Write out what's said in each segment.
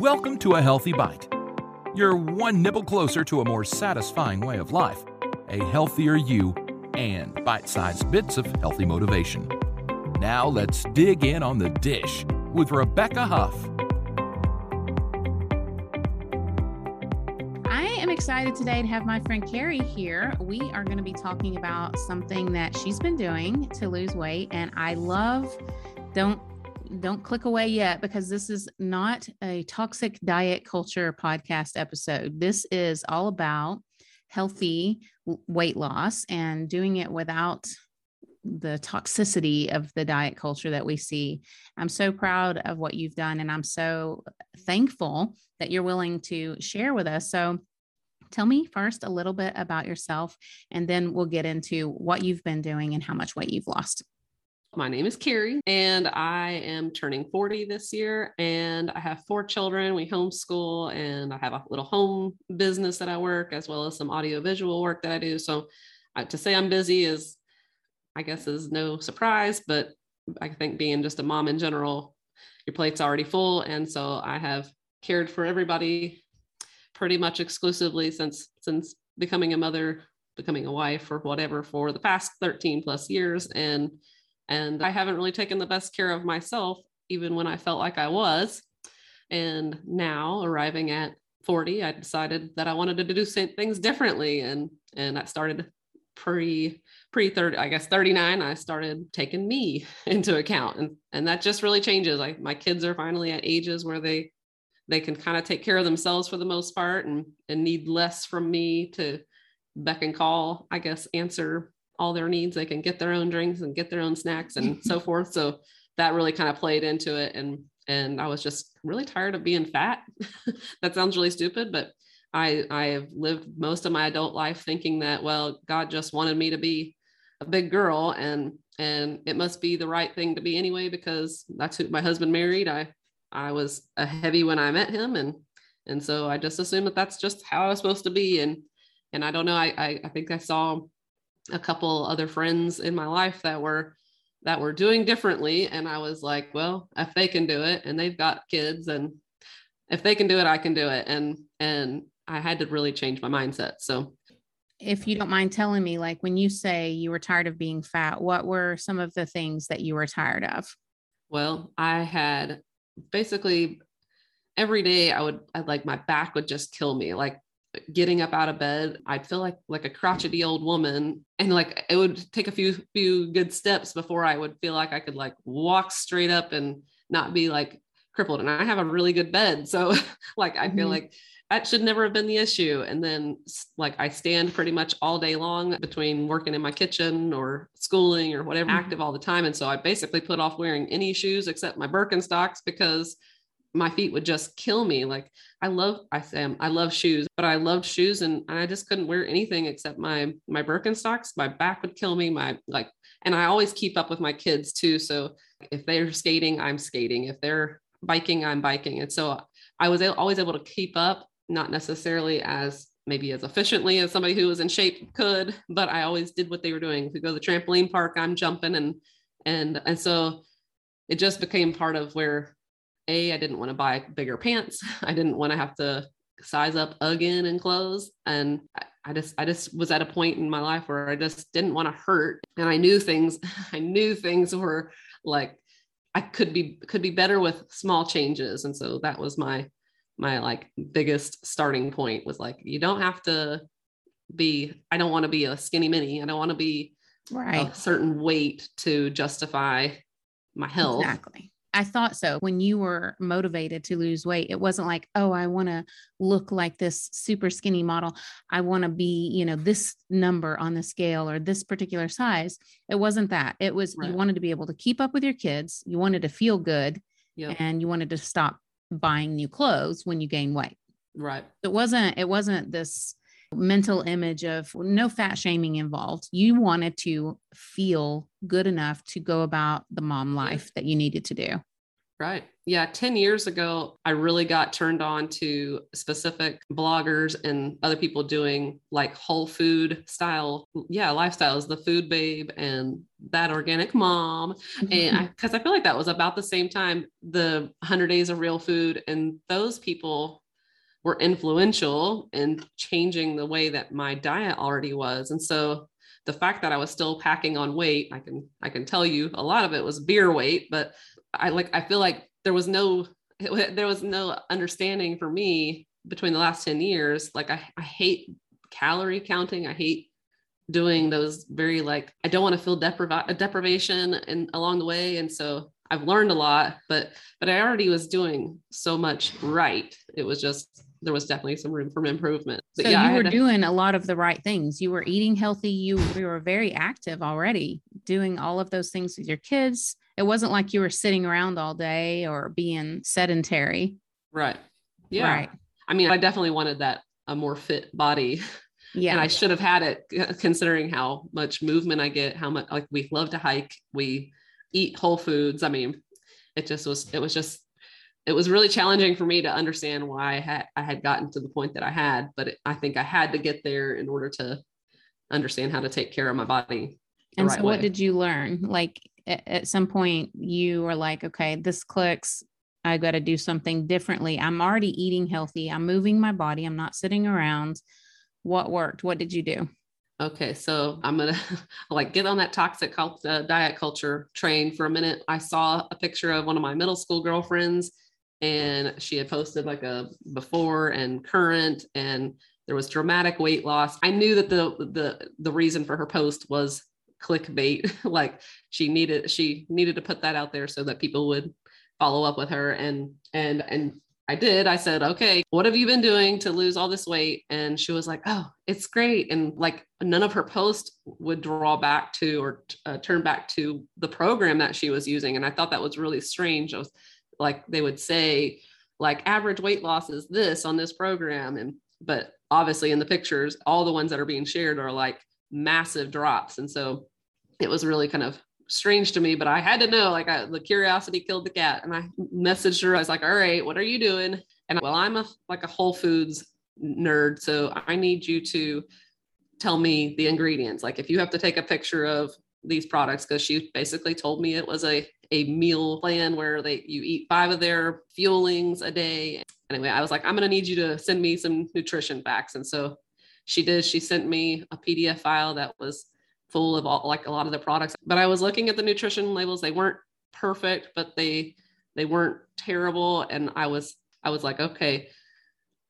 Welcome to A Healthy Bite. You're one nibble closer to a more satisfying way of life, a healthier you, and bite sized bits of healthy motivation. Now let's dig in on the dish with Rebecca Huff. I am excited today to have my friend Ceri here. We are going to be talking about something that she's been doing to lose weight, and I love. Don't don't click away yet because this is not a toxic diet culture podcast episode. This is all about healthy weight loss and doing it without the toxicity of the diet culture that we see. I'm so proud of what you've done and I'm so thankful that you're willing to share with us. So, tell me first a little bit about yourself and then we'll get into what you've been doing and how much weight you've lost. My name is Ceri, and I am turning 40 this year. And I have four children. We homeschool, and I have a little home business that I work, as well as some audiovisual work that I do. So, uh, to say I'm busy is, I guess, is no surprise. But I think being just a mom in general, your plate's already full. And so I have cared for everybody pretty much exclusively since since becoming a mother, becoming a wife, or whatever for the past 13 plus years. And and I haven't really taken the best care of myself, even when I felt like I was. And now, arriving at 40, I decided that I wanted to do things differently. And, and I started pre pre 30 i guess 39 i started taking me into account and and that just really changes like my kids are finally at ages where they they can kind of take care of themselves for the most part and and need less from me to beck and call i guess answer all their needs. They can get their own drinks and get their own snacks and so forth. So that really kind of played into it. And and I was just really tired of being fat. that sounds really stupid, but I I have lived most of my adult life thinking that well, God just wanted me to be a big girl and and it must be the right thing to be anyway because that's who my husband married. I I was a heavy when I met him and and so I just assumed that that's just how I was supposed to be and and I don't know I I, I think I saw a couple other friends in my life that were that were doing differently. And i was like well if they can do it and they've got kids and if they can do it i can do it. And and i had to really change my mindset. So if you don't mind telling me like when you say you were tired of being fat what were some of the things that you were tired of? Well i had basically every day i would I, like my back would just kill me. Like getting up out of bed i'd feel like like a crotchety old woman and like it would take a few few good steps before i would feel like i could like walk straight up and not be like crippled and i have a really good bed so like i feel mm-hmm. like that should never have been the issue and then like i stand pretty much all day long between working in my kitchen or schooling or whatever mm-hmm. active all the time and so i basically put off wearing any shoes except my birkenstocks because my feet would just kill me. Like I love, I say um, I love shoes, but I loved shoes and I just couldn't wear anything except my my Birkenstocks. My back would kill me. My like, and I always keep up with my kids too. So if they're skating, I'm skating. If they're biking, I'm biking. And so I was always able to keep up, not necessarily as maybe as efficiently as somebody who was in shape could, but I always did what they were doing. If we go to the trampoline park, I'm jumping and and and so it just became part of where a i didn't want to buy bigger pants. I didn't want to have to size up again in clothes. And I, I just i just was at a point in my life where i just didn't want to hurt. And i knew things i knew things were like i could be could be better with small changes. And so that was my my like biggest starting point was like you don't have to be i don't want to be a skinny mini. I don't want to be right. a certain weight to justify my health. Exactly I thought so. When you were motivated to lose weight, it wasn't like, oh, I want to look like this super skinny model. I want to be, you know, this number on the scale or this particular size. It wasn't that. It was right. you wanted to be able to keep up with your kids. You wanted to feel good yep. and you wanted to stop buying new clothes when you gain weight. Right. It wasn't, it wasn't this mental image of no fat shaming involved. You wanted to feel good enough to go about the mom life that you needed to do. Right. Yeah. 10 years ago, I really got turned on to specific bloggers and other people doing like whole food style, yeah, lifestyles, the food babe and that organic mom. And because I, I feel like that was about the same time, the 100 days of real food. And those people were influential in changing the way that my diet already was. And so the fact that I was still packing on weight, I can I can tell you a lot of it was beer weight, but I like I feel like there was no there was no understanding for me between the last 10 years. Like I, I hate calorie counting. I hate doing those very like I don't want to feel depriva- deprivation and along the way. And so I've learned a lot, but but I already was doing so much right. It was just there was definitely some room for improvement. But so yeah, you were to, doing a lot of the right things. You were eating healthy. You, you were very active already, doing all of those things with your kids. It wasn't like you were sitting around all day or being sedentary. Right. Yeah. Right. I mean, I definitely wanted that a more fit body. Yeah. And I should have had it considering how much movement I get, how much like we love to hike, we eat whole foods. I mean, it just was, it was just it was really challenging for me to understand why I had, I had gotten to the point that I had, but it, I think I had to get there in order to understand how to take care of my body. And right so, what way. did you learn? Like at, at some point, you were like, okay, this clicks. I got to do something differently. I'm already eating healthy. I'm moving my body. I'm not sitting around. What worked? What did you do? Okay, so I'm gonna like get on that toxic cult, uh, diet culture train for a minute. I saw a picture of one of my middle school girlfriends and she had posted like a before and current and there was dramatic weight loss i knew that the the the reason for her post was clickbait like she needed she needed to put that out there so that people would follow up with her and and and I did. I said, okay, what have you been doing to lose all this weight? And she was like, oh, it's great. And like none of her posts would draw back to or uh, turn back to the program that she was using. And I thought that was really strange. I was like they would say like average weight loss is this on this program. And but obviously in the pictures all the ones that are being shared are like massive drops. And so it was really kind of strange to me but i had to know like I, the curiosity killed the cat. And i messaged her. I was like all right what are you doing? And well i'm a like a whole foods nerd so i need you to tell me the ingredients. Like if you have to take a picture of these products because she basically told me it was a a meal plan where they you eat five of their fuelings a day. Anyway, I was like, I'm gonna need you to send me some nutrition facts. And so she did. She sent me a PDF file that was full of all like a lot of the products. But I was looking at the nutrition labels. They weren't perfect, but they they weren't terrible. And I was I was like, okay,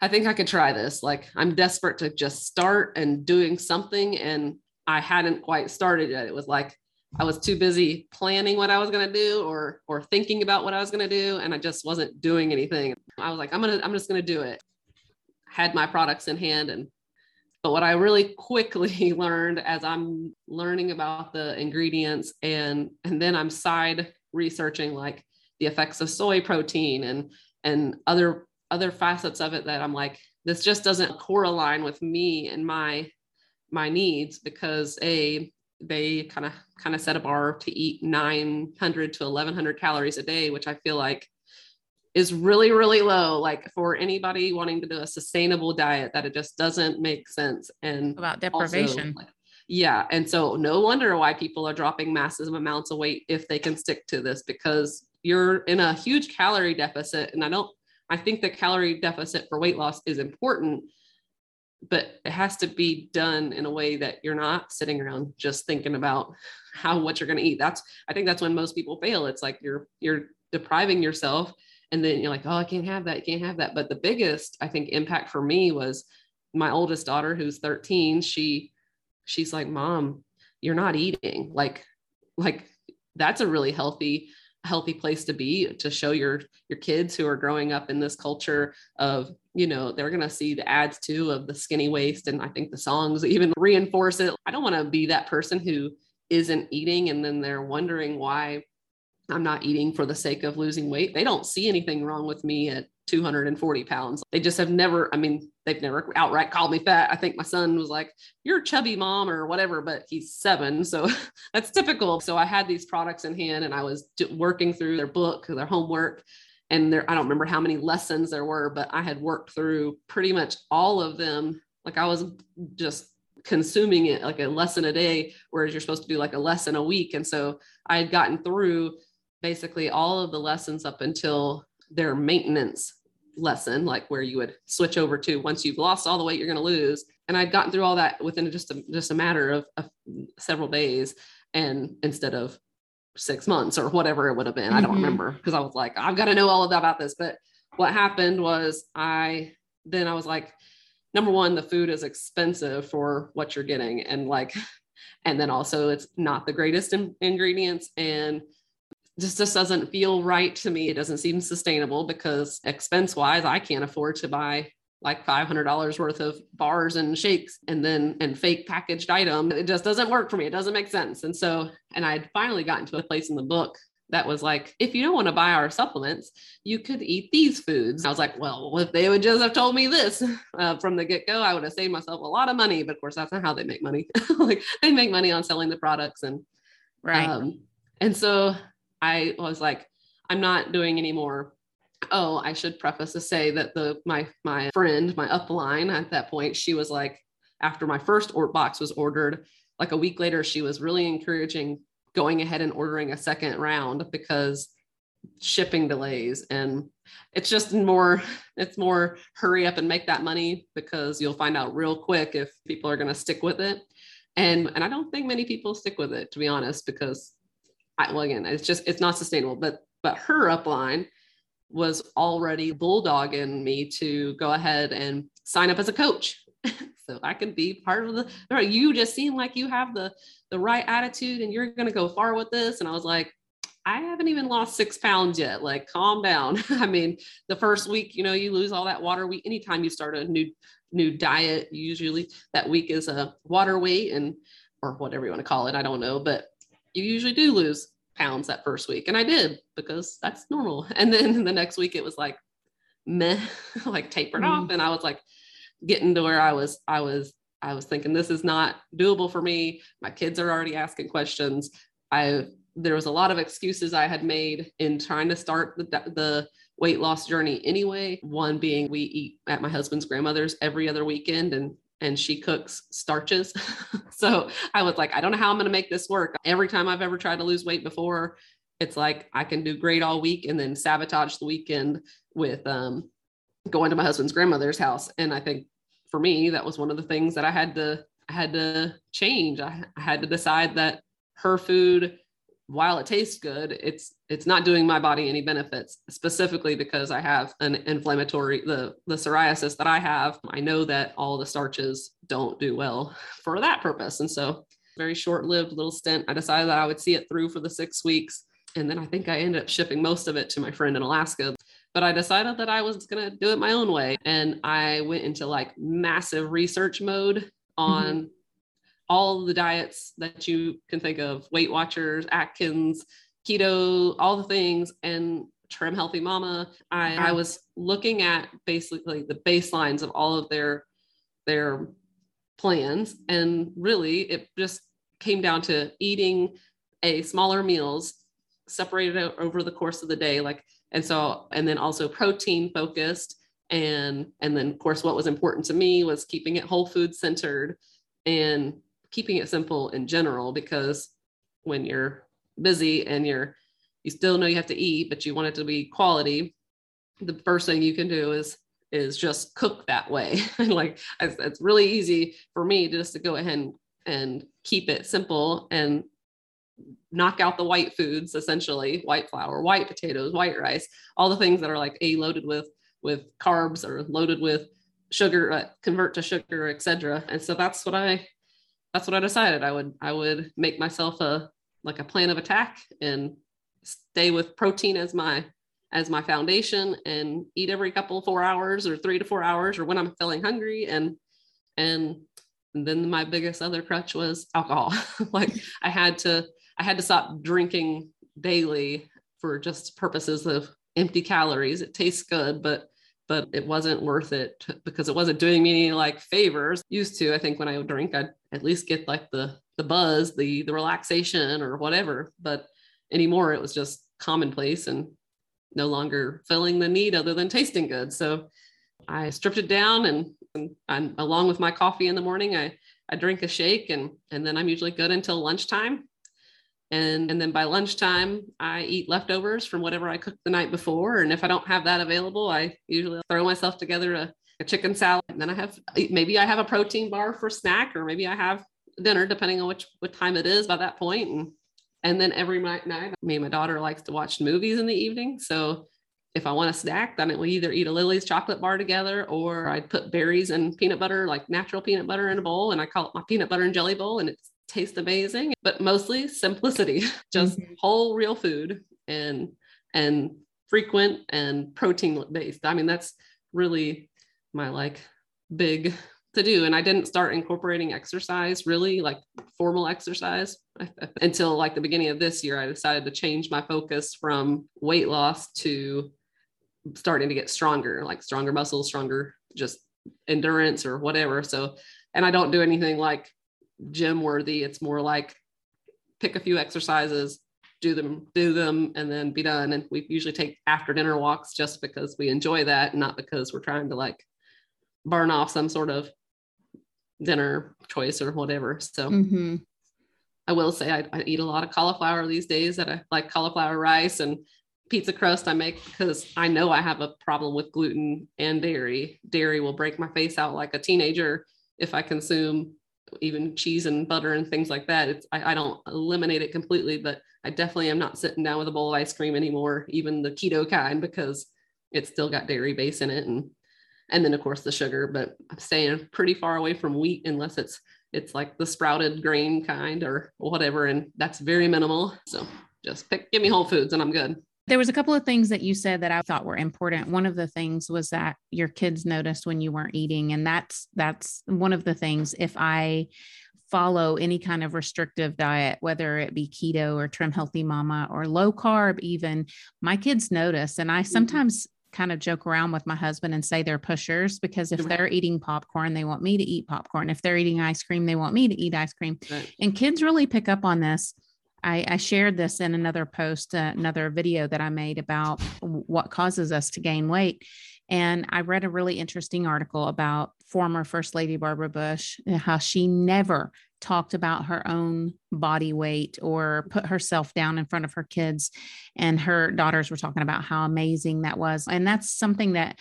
I think I could try this. Like I'm desperate to just start and doing something. And I hadn't quite started yet. It was like I was too busy planning what I was going to do or or thinking about what I was going to do and I just wasn't doing anything. I was like I'm going to I'm just going to do it. Had my products in hand and but what I really quickly learned as I'm learning about the ingredients and and then I'm side researching like the effects of soy protein and and other other facets of it that I'm like this just doesn't core align with me and my my needs because a they kind of kind of set a bar to eat 900 to 1100 calories a day which i feel like is really really low like for anybody wanting to do a sustainable diet that it just doesn't make sense and about deprivation. also, yeah and so no wonder why people are dropping massive amounts of weight if they can stick to this because you're in a huge calorie deficit and i don't i think the calorie deficit for weight loss is important but it has to be done in a way that you're not sitting around just thinking about how what you're going to eat. That's i think that's when most people fail. It's like you're you're depriving yourself and then you're like oh i can't have that I can't have that. But the biggest i think impact for me was my oldest daughter who's 13 she she's like mom you're not eating. Like like that's a really healthy healthy place to be to show your your kids who are growing up in this culture of you know they're going to see the ads too of the skinny waist and i think the songs even reinforce it. I don't want to be that person who isn't eating and then they're wondering why I'm not eating for the sake of losing weight. They don't see anything wrong with me at 240 pounds. They just have never, I mean, they've never outright called me fat. I think my son was like, You're chubby mom or whatever, but he's seven. So that's typical. So I had these products in hand and I was working through their book, their homework. And there, I don't remember how many lessons there were, but I had worked through pretty much all of them. Like I was just consuming it like a lesson a day, whereas you're supposed to do like a lesson a week. And so I had gotten through basically all of the lessons up until their maintenance lesson, like where you would switch over to once you've lost all the weight you're going to lose. And I'd gotten through all that within just a, just a matter of, of several days, and instead of six months or whatever it would have been, mm-hmm. I don't mm-hmm. remember because I was like, I've got to know all of that about this. But what happened was I then I was like, number one, the food is expensive for what you're getting, and like, and then also it's not the greatest in, ingredients and just just doesn't feel right to me. It doesn't seem sustainable because expense wise, I can't afford to buy like $500 worth of bars and shakes and then and fake packaged item. It just doesn't work for me. It doesn't make sense. And so, and I'd finally gotten to a place in the book that was like, if you don't want to buy our supplements, you could eat these foods. I was like, well, if they would just have told me this uh, from the get go, I would have saved myself a lot of money. But of course, that's not how they make money. like they make money on selling the products and right. Um, and so I was like, I'm not doing anymore. Oh, I should preface to say that the my my friend, my upline at that point, she was like, after my first or box was ordered, like a week later, she was really encouraging going ahead and ordering a second round because shipping delays and it's just more it's more hurry up and make that money because you'll find out real quick if people are going to stick with it and and i don't think many people stick with it to be honest because I, well, again, it's just it's not sustainable. But but her upline was already bulldogging me to go ahead and sign up as a coach. so I can be part of the. You just seem like you have the the right attitude and you're gonna go far with this. And I was like, I haven't even lost six pounds yet. Like, calm down. I mean, the first week, you know, you lose all that water weight. Anytime you start a new new diet, usually that week is a water weight and or whatever you want to call it. I don't know, but you usually do lose pounds that first week. And I did because that's normal. And then the next week it was like meh, like tapered mm. off. And I was like getting to where I was, I was, I was thinking this is not doable for me. My kids are already asking questions. I there was a lot of excuses I had made in trying to start the, the weight loss journey anyway. One being we eat at my husband's grandmother's every other weekend and and she cooks starches. so I was like, I don't know how I'm going to make this work. Every time I've ever tried to lose weight before, it's like I can do great all week and then sabotage the weekend with um, going to my husband's grandmother's house. And I think for me, that was one of the things that I had to I had to change. I, I had to decide that her food while it tastes good, it's it's not doing my body any benefits, specifically because I have an inflammatory the the psoriasis that I have. I know that all the starches don't do well for that purpose. And so very short-lived little stint. I decided that I would see it through for the six weeks. And then I think I ended up shipping most of it to my friend in Alaska. But I decided that I was gonna do it my own way. And I went into like massive research mode on mm-hmm all the diets that you can think of Weight Watchers, Atkins, keto, all the things, and Trim Healthy Mama. I, I uh-huh. was looking at basically the baselines of all of their their plans, and really it just came down to eating a smaller meals separated over the course of the day, like and so and then also protein focused and and then of course what was important to me was keeping it whole food centered and keeping it simple in general because when you're busy and you're you still know you have to eat but you want it to be quality the first thing you can do is is just cook that way. Like it's, it's really easy for me just to go ahead and, and keep it simple and knock out the white foods essentially white flour white potatoes white rice all the things that are like a loaded with with carbs or loaded with sugar uh, convert to sugar etc and so that's what i that's what I decided. I would I would make myself a like a plan of attack and stay with protein as my as my foundation and eat every couple four hours or three to four hours or when I'm feeling hungry and and, then my biggest other crutch was alcohol. like I had to I had to stop drinking daily for just purposes of empty calories. It tastes good, but but it wasn't worth it because it wasn't doing me any like favors. Used to, I think when I would drink, I'd at least get like the the buzz, the the relaxation or whatever. But anymore, it was just commonplace and no longer filling the need other than tasting good. So I stripped it down and, and, and along with my coffee in the morning, I I drink a shake and and then I'm usually good until lunchtime. And, and then by lunchtime, I eat leftovers from whatever I cooked the night before. And if I don't have that available, I usually throw myself together a, a chicken salad. And then I have maybe I have a protein bar for snack, or maybe I have dinner, depending on which what time it is by that. And and then every night, me and my daughter likes to watch movies in the evening. So if I want a snack, then we either eat a Lily's chocolate bar together or I'd put berries and peanut butter, like natural peanut butter in a bowl. And I call it my peanut butter and jelly bowl. And it tastes amazing, but mostly simplicity, just mm-hmm. whole real food and and frequent and protein based. I mean, that's really my like big to do. And I didn't start incorporating exercise really like formal exercise until like the beginning of this year. I decided to change my focus from weight loss to starting to get stronger, like stronger muscles, stronger just endurance or whatever. So, and I don't do anything like gym worthy. It's more like pick a few exercises, do them, do them, and then be done. And we usually take after dinner walks just because we enjoy that, not because we're trying to like burn off some sort of dinner choice or whatever. So mm-hmm. I will say I, I, eat a lot of cauliflower these days that I like cauliflower rice and pizza crust I make because I know I have a problem with gluten and dairy. Dairy will break my face out like a teenager if I consume even cheese and butter and things like that. It's I, I don't eliminate it completely, but I definitely am not sitting down with a bowl of ice cream anymore, even the keto kind, because it's still got dairy base in it and and then of course the sugar but i'm staying pretty far away from wheat unless it's it's like the sprouted grain kind or whatever and that's very minimal so just pick give me whole foods and i'm good there was a couple of things that you said that i thought were important one of the things was that your kids noticed when you weren't eating and that's that's one of the things if i follow any kind of restrictive diet, whether it be keto or trim healthy mama or low carb, even my kids notice. And I mm-hmm. sometimes kind of joke around with my husband and say they're pushers because if they're eating popcorn, they want me to eat popcorn. If they're eating ice cream, they want me to eat ice cream. Right. And kids really pick up on this. I, I shared this in another post, uh, another video that I made about what causes us to gain weight. And I read a really interesting article about former First Lady Barbara Bush, and how she never talked about her own body weight or put herself down in front of her kids. And her daughters were talking about how amazing that was. And that's something that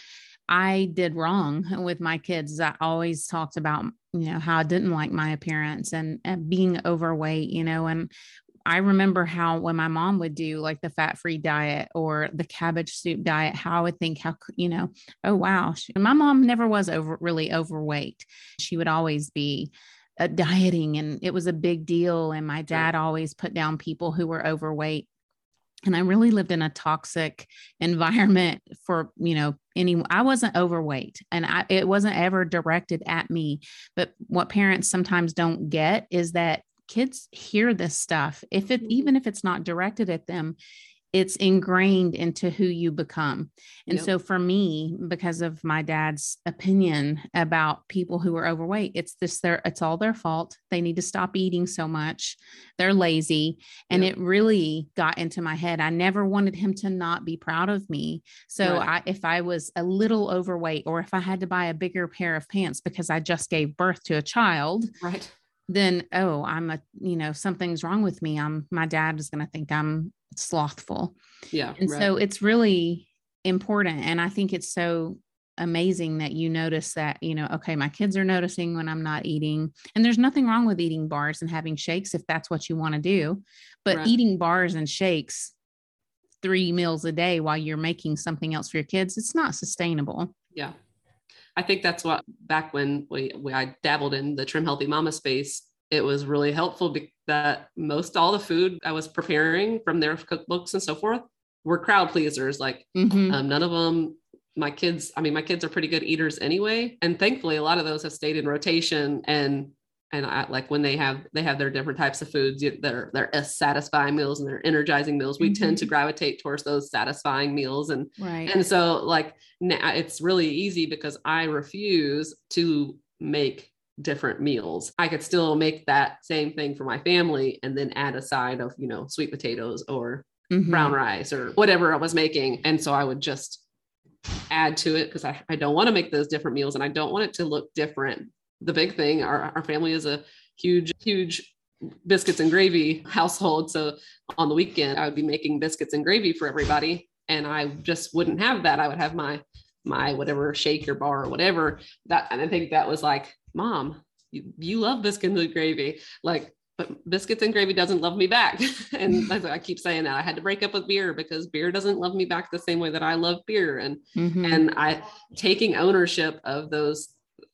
I did wrong with my kids. I always talked about, you know, how I didn't like my appearance and, and being overweight, you know, and I remember how when my mom would do like the fat free diet or the cabbage soup diet, how I would think, how, you know, oh, wow. My mom never was over really overweight. She would always be uh, dieting and it was a big deal. And my dad always put down people who were overweight. And I really lived in a toxic environment for, you know, any, I wasn't overweight and I, it wasn't ever directed at me. But what parents sometimes don't get is that kids hear this stuff. If it, mm-hmm. even if it's not directed at them, it's ingrained into who you become. And yep. so for me, because of my dad's opinion about people who are overweight, it's this their it's all their fault. They need to stop eating so much. They're lazy. And yep. it really got into my head. I never wanted him to not be proud of me. So right. I if I was a little overweight or if I had to buy a bigger pair of pants because I just gave birth to a child. Right then oh i'm a you know something's wrong with me i'm my dad is going to think i'm slothful. Yeah. And right. so it's really important. And I think it's so amazing that you notice that, you know, okay, my kids are noticing when I'm not eating. And there's nothing wrong with eating bars and having shakes if that's what you want to do. But right. eating bars and shakes three meals a day while you're making something else for your kids, it's not sustainable. Yeah. I think that's what back when we, we I dabbled in the trim healthy mama space, it was really helpful that most all the food I was preparing from their cookbooks and so forth were crowd pleasers. Like mm-hmm. um, none of them, my kids, I mean, my kids are pretty good eaters anyway. And thankfully, a lot of those have stayed in rotation and and I like when they have they have their different types of foods that are they're satisfying meals and they're energizing meals. We mm-hmm. tend to gravitate towards those satisfying meals, and right. and so like now it's really easy because I refuse to make different meals. I could still make that same thing for my family and then add a side of you know sweet potatoes or mm-hmm. brown rice or whatever I was making, and so I would just add to it because I, I don't want to make those different meals and I don't want it to look different the big thing. Our, our family is a huge, huge biscuits and gravy household. So on the weekend, I would be making biscuits and gravy for everybody. And I just wouldn't have that. I would have my my whatever shake or bar or whatever. That and I think that was like, Mom, you, you love biscuits and gravy. Like, but biscuits and gravy doesn't love me back. and I keep saying that I had to break up with beer because beer doesn't love me back the same way that I love beer. And mm-hmm. and I taking ownership of those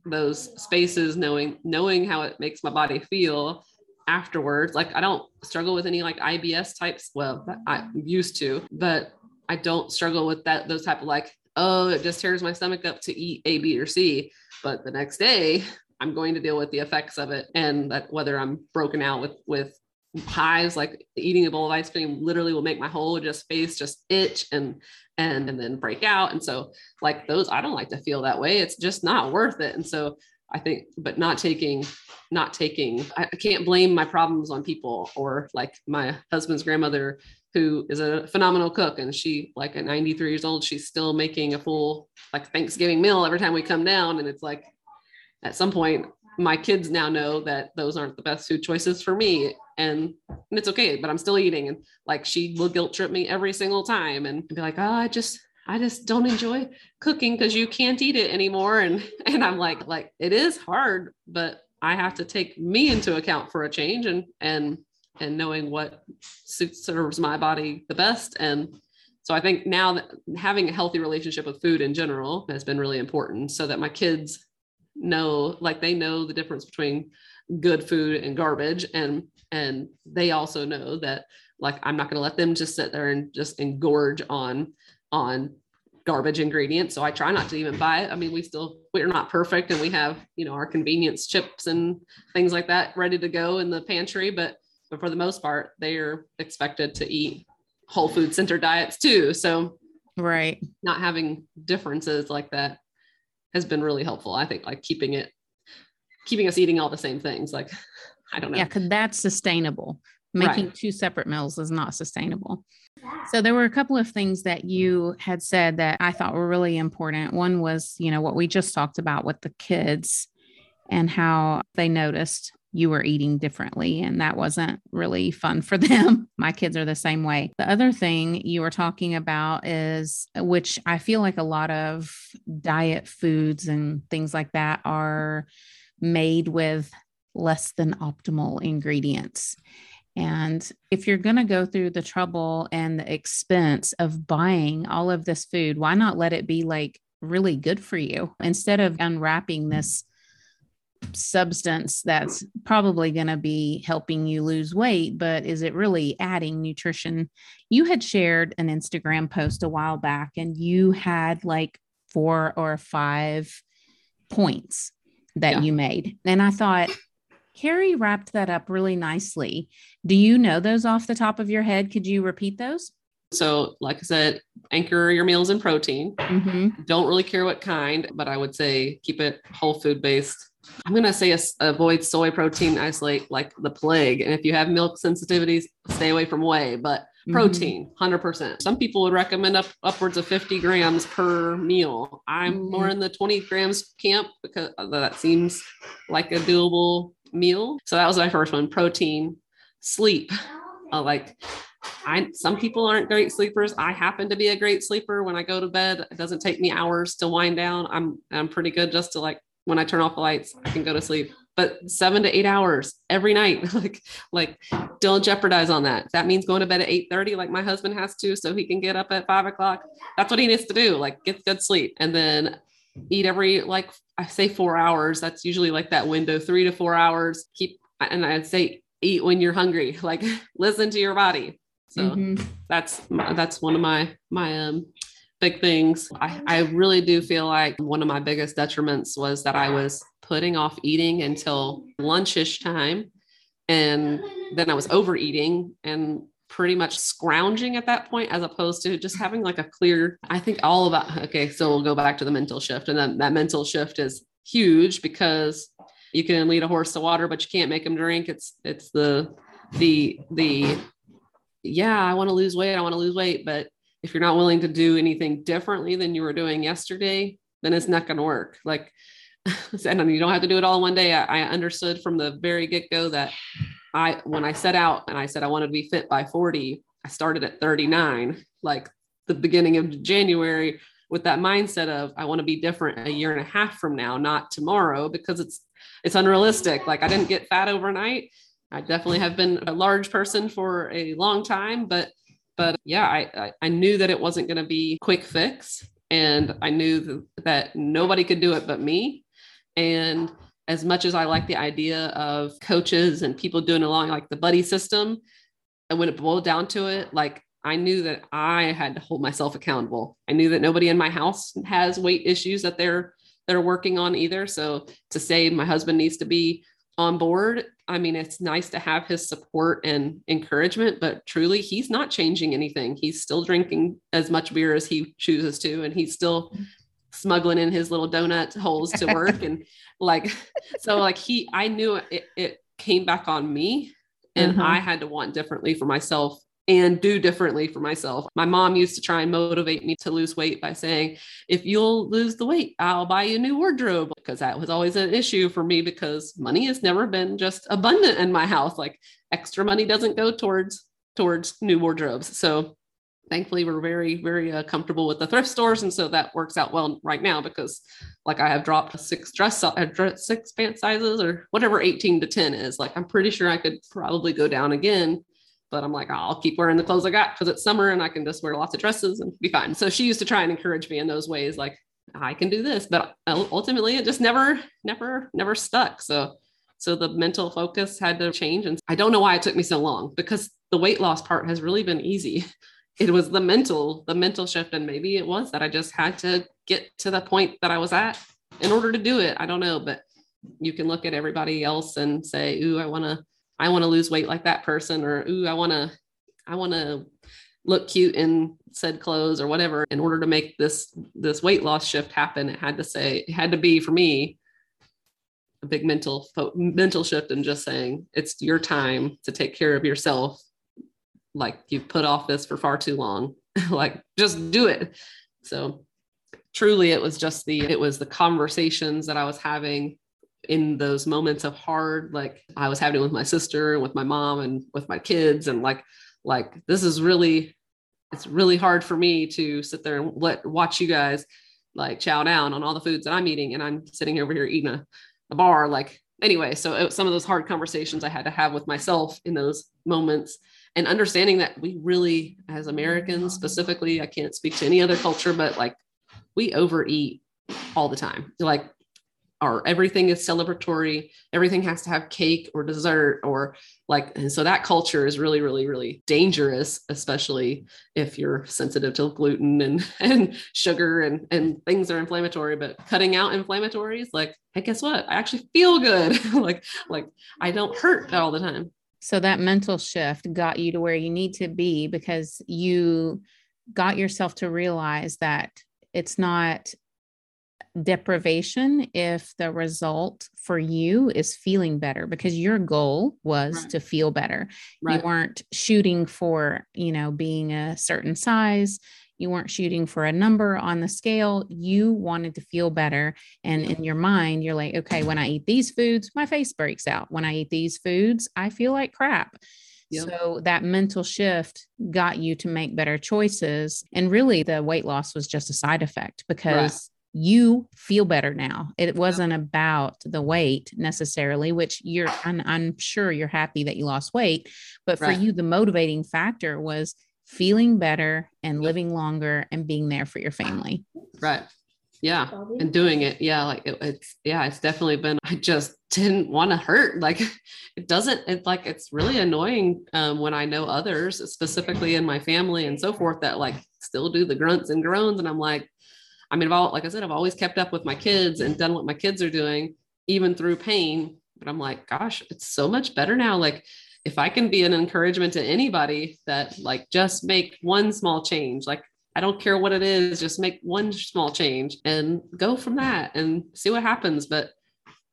those spaces knowing knowing how it makes my body feel afterwards like i don't struggle with any like ibs types well i used to but i don't struggle with that those type of like oh it just tears my stomach up to eat a b or c. But the next day i'm going to deal with the effects of it and that whether i'm broken out with with highs like eating a bowl of ice cream literally will make my whole just face just itch and and and then break out. And so like those i don't like to feel that way. It's just not worth it. And so i think but not taking not taking I can't blame my problems on people or like my husband's grandmother who is a phenomenal cook and she like at 93 years old she's still making a full like thanksgiving meal every time we come down and it's like at some point my kids now know that those aren't the best food choices for me and, and it's okay but i'm still eating and like she will guilt trip me every single time and be like oh i just i just don't enjoy cooking because you can't eat it anymore and and i'm like like it is hard but i have to take me into account for a change and and and knowing what suits serves my body the best. And so i think now that having a healthy relationship with food in general has been really important so that my kids know like they know the difference between good food and garbage. And and they also know that like i'm not going to let them just sit there and just engorge on on garbage ingredients. So i try not to even buy it. I mean we still we're not perfect and we have you know our convenience chips and things like that ready to go in the pantry but but for the most part they're expected to eat whole food center diets too so right not having differences like that has been really helpful. I think like keeping it, keeping us eating all the same things. Like, I don't know. Yeah, because that's sustainable. Making right. two separate meals is not sustainable. So there were a couple of things that you had said that I thought were really important. One was, you know, what we just talked about with the kids and how they noticed you were eating differently and that wasn't really fun for them. My kids are the same way. The other thing you were talking about is which I feel like a lot of diet foods and things like that are made with less than optimal ingredients. And if you're going to go through the trouble and the expense of buying all of this food, why not let it be like really good for you instead of unwrapping this substance that's probably going to be helping you lose weight, but is it really adding nutrition? You had shared an Instagram post a while back and you had like four or five points that yeah. you made. And I thought, Ceri wrapped that up really nicely. Do you know those off the top of your head? Could you repeat those? So, like I said, anchor your meals in protein. Mm-hmm. Don't really care what kind, but I would say keep it whole food based I'm going to say avoid soy protein isolate like the plague. And if you have milk sensitivities, stay away from whey, but mm-hmm. protein, 100%. Some people would recommend up upwards of 50 grams per meal. I'm mm-hmm. more in the 20 grams camp because that seems like a doable meal. So that was my first one protein, sleep. Uh, like I some people aren't great sleepers. I happen to be a great sleeper. When I go to bed, it doesn't take me hours to wind down. I'm I'm pretty good just to like when I turn off the lights, I can go to sleep. But seven to eight hours every night, like, like don't jeopardize on that. That means going to bed at 8 30, like my husband has to, so he can get up at five o'clock. That's what he needs to do. Like get good sleep. And then eat every like I say four hours. That's usually like that window, three to four hours. Keep and I'd say eat when you're hungry. Like listen to your body. So mm-hmm. that's that's one of my my um big things. I, mm-hmm. I really do feel like one of my biggest detriments was that I was putting off eating until lunchish time. And then I was overeating and pretty much scrounging at that point, as opposed to just having like a clear, I think all about, okay, so we'll go back to the mental shift. And then that mental shift is huge because you can lead a horse to water, but you can't make him drink. It's, it's the, the, the, yeah, I want to lose weight. I want to lose weight. But if you're not willing to do anything differently than you were doing yesterday, then it's not going to work. Like, and you don't have to do it all in one day. I, I understood from the very get go that I, when I set out and I said I wanted to be fit by 40, I started at 39, like the beginning of January with that mindset of I want to be different a year and a half from now, not tomorrow, because it's, it's unrealistic. Like I didn't get fat overnight. I definitely have been a large person for a long time, but but yeah, I, I, knew that it wasn't going to be quick fix. And I knew that nobody could do it but me. And as much as I like the idea of coaches and people doing along like the buddy system, and when it boiled down to it, like I knew that I had to hold myself accountable. I knew that nobody in my house has weight issues that they're they're working on either. So to say my husband needs to be on board. I mean, it's nice to have his support and encouragement, but truly, he's not changing anything. He's still drinking as much beer as he chooses to, and he's still smuggling in his little donut holes to work. and like, so like he, I knew it, it came back on me, and mm-hmm. I had to want differently for myself and do differently for myself. My mom used to try and motivate me to lose weight by saying, if you'll lose the weight, I'll buy you a new wardrobe. Because that was always an issue for me because money has never been just abundant in my house. Like extra money doesn't go towards towards new wardrobes. So thankfully we're very very uh, comfortable with the thrift stores and so that works out well right now because like i have dropped six dress, uh, six pant sizes or whatever 18 to 10 is like i'm pretty sure i could probably go down again but I'm like, oh, I'll keep wearing the clothes I got because it's summer and I can just wear lots of dresses and be fine. So she used to try and encourage me in those ways, like I can do this, but ultimately it just never, never, never stuck. So, so the mental focus had to change, and I don't know why it took me so long because the weight loss part has really been easy. It was the mental, the mental shift, and maybe it was that I just had to get to the point that I was at in order to do it. I don't know, but you can look at everybody else and say, "Ooh, I want to." I want to lose weight like that person, or ooh, I want to, I want to look cute in said clothes or whatever. In order to make this this weight loss shift happen, it had to say it had to be for me a big mental mental shift and just saying it's your time to take care of yourself. Like you've put off this for far too long. like just do it. So truly it was just the it was the conversations that I was having in those moments of hard like i was having with my sister and with my mom and with my kids and like like this is really it's really hard for me to sit there and let watch you guys like chow down on all the foods that i'm eating and i'm sitting over here eating a, a bar like anyway. So some of those hard conversations i had to have with myself in those moments and understanding that we really as americans specifically i can't speak to any other culture but like we overeat all the time. Like or everything is celebratory everything has to have cake or dessert or like and so that culture is really really really dangerous especially if you're sensitive to gluten and and sugar and and things are inflammatory but cutting out inflammatories like hey guess what? I actually feel good. Like like i don't hurt all the time. So that mental shift got you to where you need to be because you got yourself to realize that it's not deprivation if the result for you is feeling better because your goal was right. to feel better. Right. You weren't shooting for, you know, being a certain size. You weren't shooting for a number on the scale. You wanted to feel better. And in your mind, you're like, okay, when I eat these foods, my face breaks out. When I eat these foods, I feel like crap. Yep. So that mental shift got you to make better choices. And really, the weight loss was just a side effect because you feel better now. It wasn't about the weight necessarily, which you're, I'm, I'm sure you're happy that you lost weight. But for right. you, the motivating factor was feeling better and living longer and being there for your family. Right. Yeah. And doing it. Yeah. Like it, it's, yeah, it's definitely been, I just didn't want to hurt. Like it doesn't, it's like, it's really annoying um, when I know others, specifically in my family and so forth, that like still do the grunts and groans. And I'm like, I mean, I've all, like I said, I've always kept up with my kids and done what my kids are doing, even through pain. But I'm like, gosh, it's so much better now. Like, if I can be an encouragement to anybody that like just make one small change, like I don't care what it is, just make one small change and go from that and see what happens. But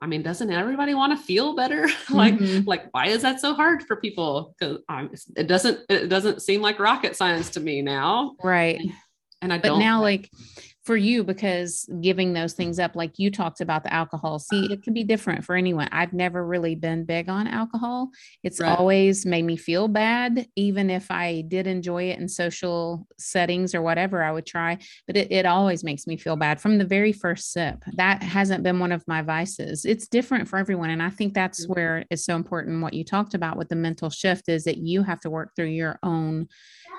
I mean, doesn't everybody want to feel better? like, mm-hmm. like why is that so hard for people? Because it doesn't it doesn't seem like rocket science to me now. Right. And I but don't now like for you because giving those things up like you talked about the alcohol see it can be different for anyone i've never really been big on alcohol it's right. always made me feel bad even if i did enjoy it in social settings or whatever i would try but it, it always makes me feel bad from the very first sip that hasn't been one of my vices it's different for everyone and i think that's mm-hmm. where it's so important what you talked about with the mental shift is that you have to work through your own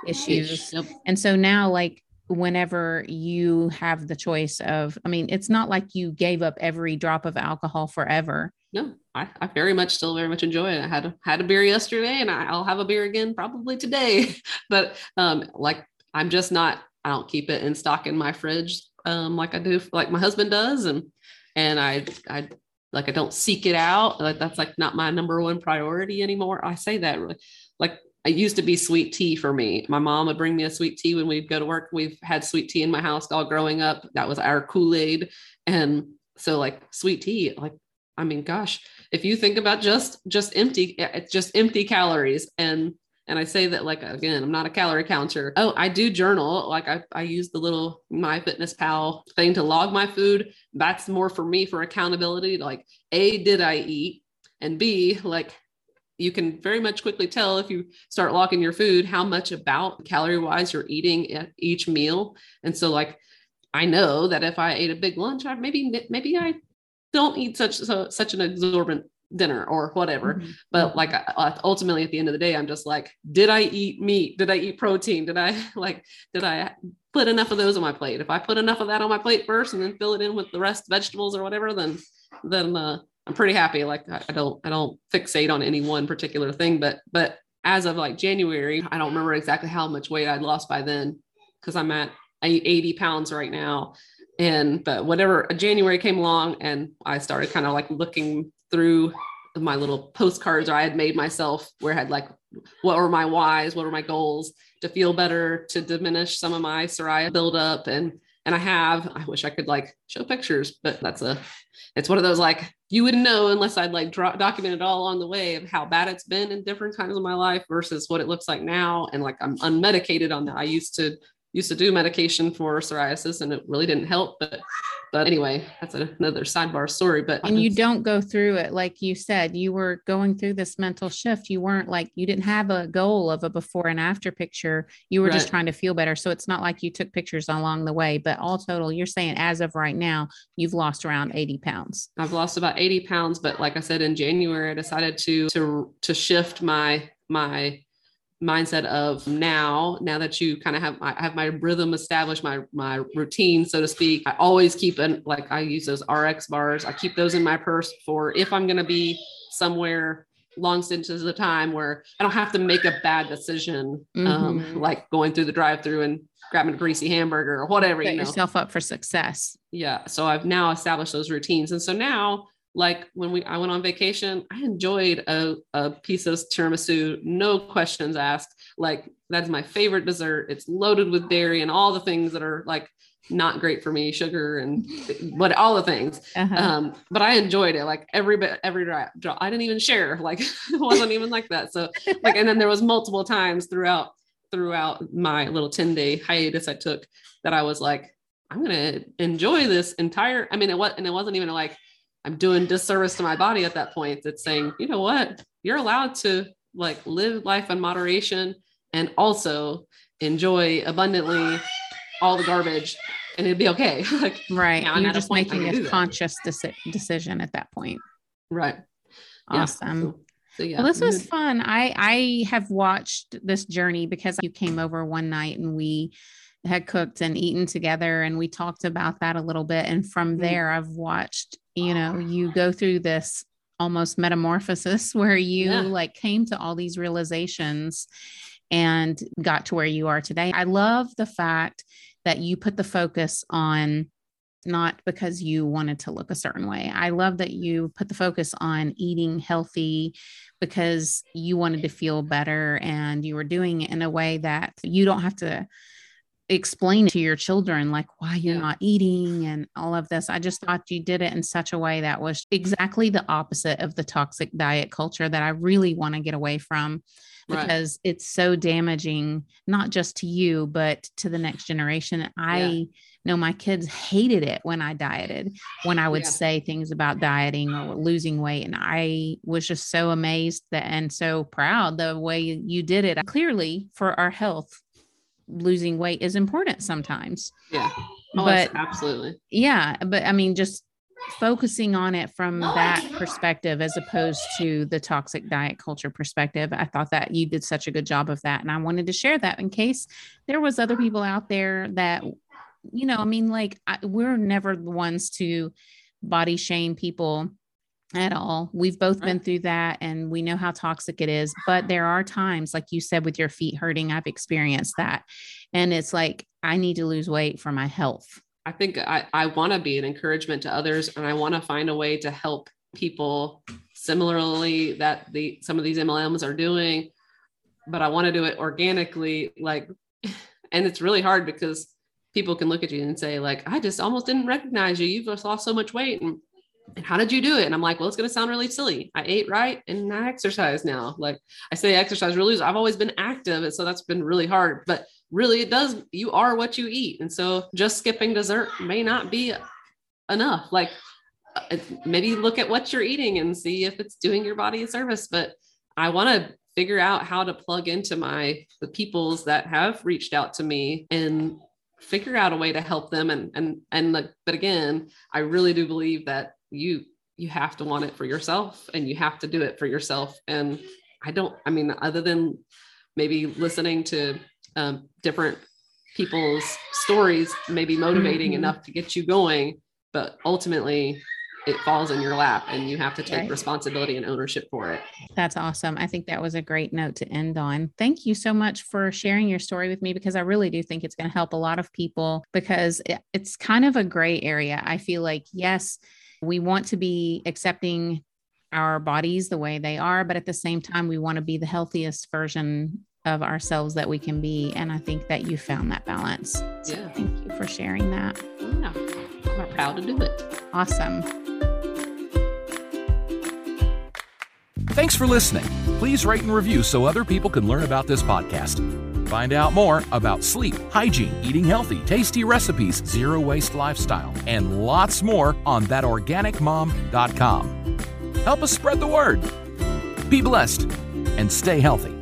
issues yep. and so now like whenever you have the choice of i mean it's not like you gave up every drop of alcohol forever. No i, I very much still very much enjoy it. I had had a beer yesterday and I, will have a beer again probably today. But um like i'm just not i don't keep it in stock in my fridge um like i do like my husband does. And and i i like i don't seek it out. Like that's like not my number one priority anymore. I say that really like it used to be sweet tea for me. My mom would bring me a sweet tea when we'd go to work. We've had sweet tea in my house all growing up. That was our Kool-Aid. And so like sweet tea, like, I mean, gosh, if you think about just, just empty, it's just empty calories. And, and I say that like, again, I'm not a calorie counter. Oh, I do journal. Like I, I use the little MyFitnessPal thing to log my food. That's more for me for accountability. Like A, did I eat? And B, like, you can very much quickly tell if you start locking your food how much about calorie wise you're eating at each meal. And so, like, I know that if I ate a big lunch, I maybe maybe I don't eat such so, such an exorbitant dinner or whatever. Mm-hmm. But like ultimately at the end of the day, I'm just like, did I eat meat? Did I eat protein? Did I like did I put enough of those on my plate? If I put enough of that on my plate first and then fill it in with the rest vegetables or whatever, then then uh, I'm pretty happy. Like I don't I don't fixate on any one particular thing, but but as of like January, I don't remember exactly how much weight I'd lost by then because I'm at 80 pounds right now. And but whatever uh, January came along and I started kind of like looking through my little postcards I had made myself where I had like what were my whys, what were my goals to feel better, to diminish some of my psoriasis buildup and and I have. I wish I could like show pictures, but that's a, it's one of those like you wouldn't know unless I'd like document it all along the way of how bad it's been in different times of my life versus what it looks like now. And like I'm unmedicated on that. I used to used to do medication for psoriasis and it really didn't help, but but anyway, that's another sidebar story. But and you don't go through it like you said. You were going through this mental shift. You weren't like you didn't have a goal of a before and after picture. You were right. just trying to feel better. So it's not like you took pictures along the way. But all total, you're saying as of right now, you've lost around 80 pounds. I've lost about 80 pounds. But like I said, in January, I decided to to to shift my my mindset of now now that you kind of have I have my rhythm established my my routine so to speak I always keep an like I use those RX bars. I keep those in my purse for if I'm going to be somewhere long stints of the time where I don't have to make a bad decision um, mm-hmm. um, like going through the drive through and grabbing a greasy hamburger or whatever Set you know. yourself up for success. Yeah so I've now established those routines and so now like when we I went on vacation, I enjoyed a, a piece of tiramisu, no questions asked. Like that's my favorite dessert. It's loaded with dairy and all the things that are like not great for me, sugar and but all the things. Uh-huh. Um, but I enjoyed it. Like every bit, every drop, I didn't even share. Like it wasn't even like that. So like, and then there was multiple times throughout throughout my little 10 day hiatus I took that I was like, I'm gonna enjoy this entire. I mean, it was and it wasn't even like I'm doing disservice to my body at that point. That's saying, you know what, you're allowed to like live life in moderation and also enjoy abundantly all the garbage and it'd be okay. like right. You're just making a conscious deci- decision at that point. Right. Awesome. Yeah. So, so yeah. Well, this was fun. I I have watched this journey because you came over one night and we had cooked and eaten together and we talked about that a little bit and from mm-hmm. there I've watched you know you go through this almost metamorphosis where you yeah. like came to all these realizations and got to where you are today. I love the fact that you put the focus on not because you wanted to look a certain way. I love that you put the focus on eating healthy because you wanted to feel better and you were doing it in a way that you don't have to explain to your children like why you're yeah. not eating and all of this. I just thought you did it in such a way that was exactly the opposite of the toxic diet culture that I really want to get away from because right. it's so damaging not just to you but to the next generation. I yeah. know my kids hated it when I dieted, when I would yeah. say things about dieting or losing weight and I was just so amazed that and so proud the way you did it. Clearly for our health losing weight is important sometimes. Yeah. Oh, but absolutely. Yeah. But I mean, just focusing on it from that perspective as opposed to the toxic diet culture perspective i thought that you did such a good job of that and i wanted to share that in case there was other people out there that you know i mean like I, we're never the ones to body shame people at all. We've both been through that and we know how toxic it is. But there are times, like you said, with your feet hurting, I've experienced that. And it's like, I need to lose weight for my health. I think I, I want to be an encouragement to others and I want to find a way to help people similarly that the some of these MLMs are doing, but I want to do it organically. Like, and it's really hard because people can look at you and say, like, I just almost didn't recognize you. You've lost so much weight. And and how did you do it? And I'm like, well, it's going to sound really silly. I ate right and I exercise now. Like I say, exercise really, I've always been active. And so that's been really hard, but really it does, you are what you eat. And so just skipping dessert may not be enough. Like uh, maybe look at what you're eating and see if it's doing your body a service. But I want to figure out how to plug into my, the peoples that have reached out to me and figure out a way to help them and and and like but again i really do believe that you you have to want it for yourself and you have to do it for yourself and i don't i mean other than maybe listening to um, different people's stories maybe motivating mm-hmm. enough to get you going but ultimately it falls in your lap and you have to take right. responsibility and ownership for it. That's awesome. I think that was a great note to end on. Thank you so much for sharing your story with me because I really do think it's going to help a lot of people because it's kind of a gray area. I feel like, yes, we want to be accepting our bodies the way they are, but at the same time, we want to be the healthiest version of ourselves that we can be. And I think that you found that balance. So yeah. thank you for sharing that. Yeah. I'm proud to do it. Awesome. Thanks for listening. Please rate and review so other people can learn about this podcast. Find out more about sleep, hygiene, eating healthy, tasty recipes, zero waste lifestyle, and lots more on thatorganicmom.com. Help us spread the word. Be blessed and stay healthy.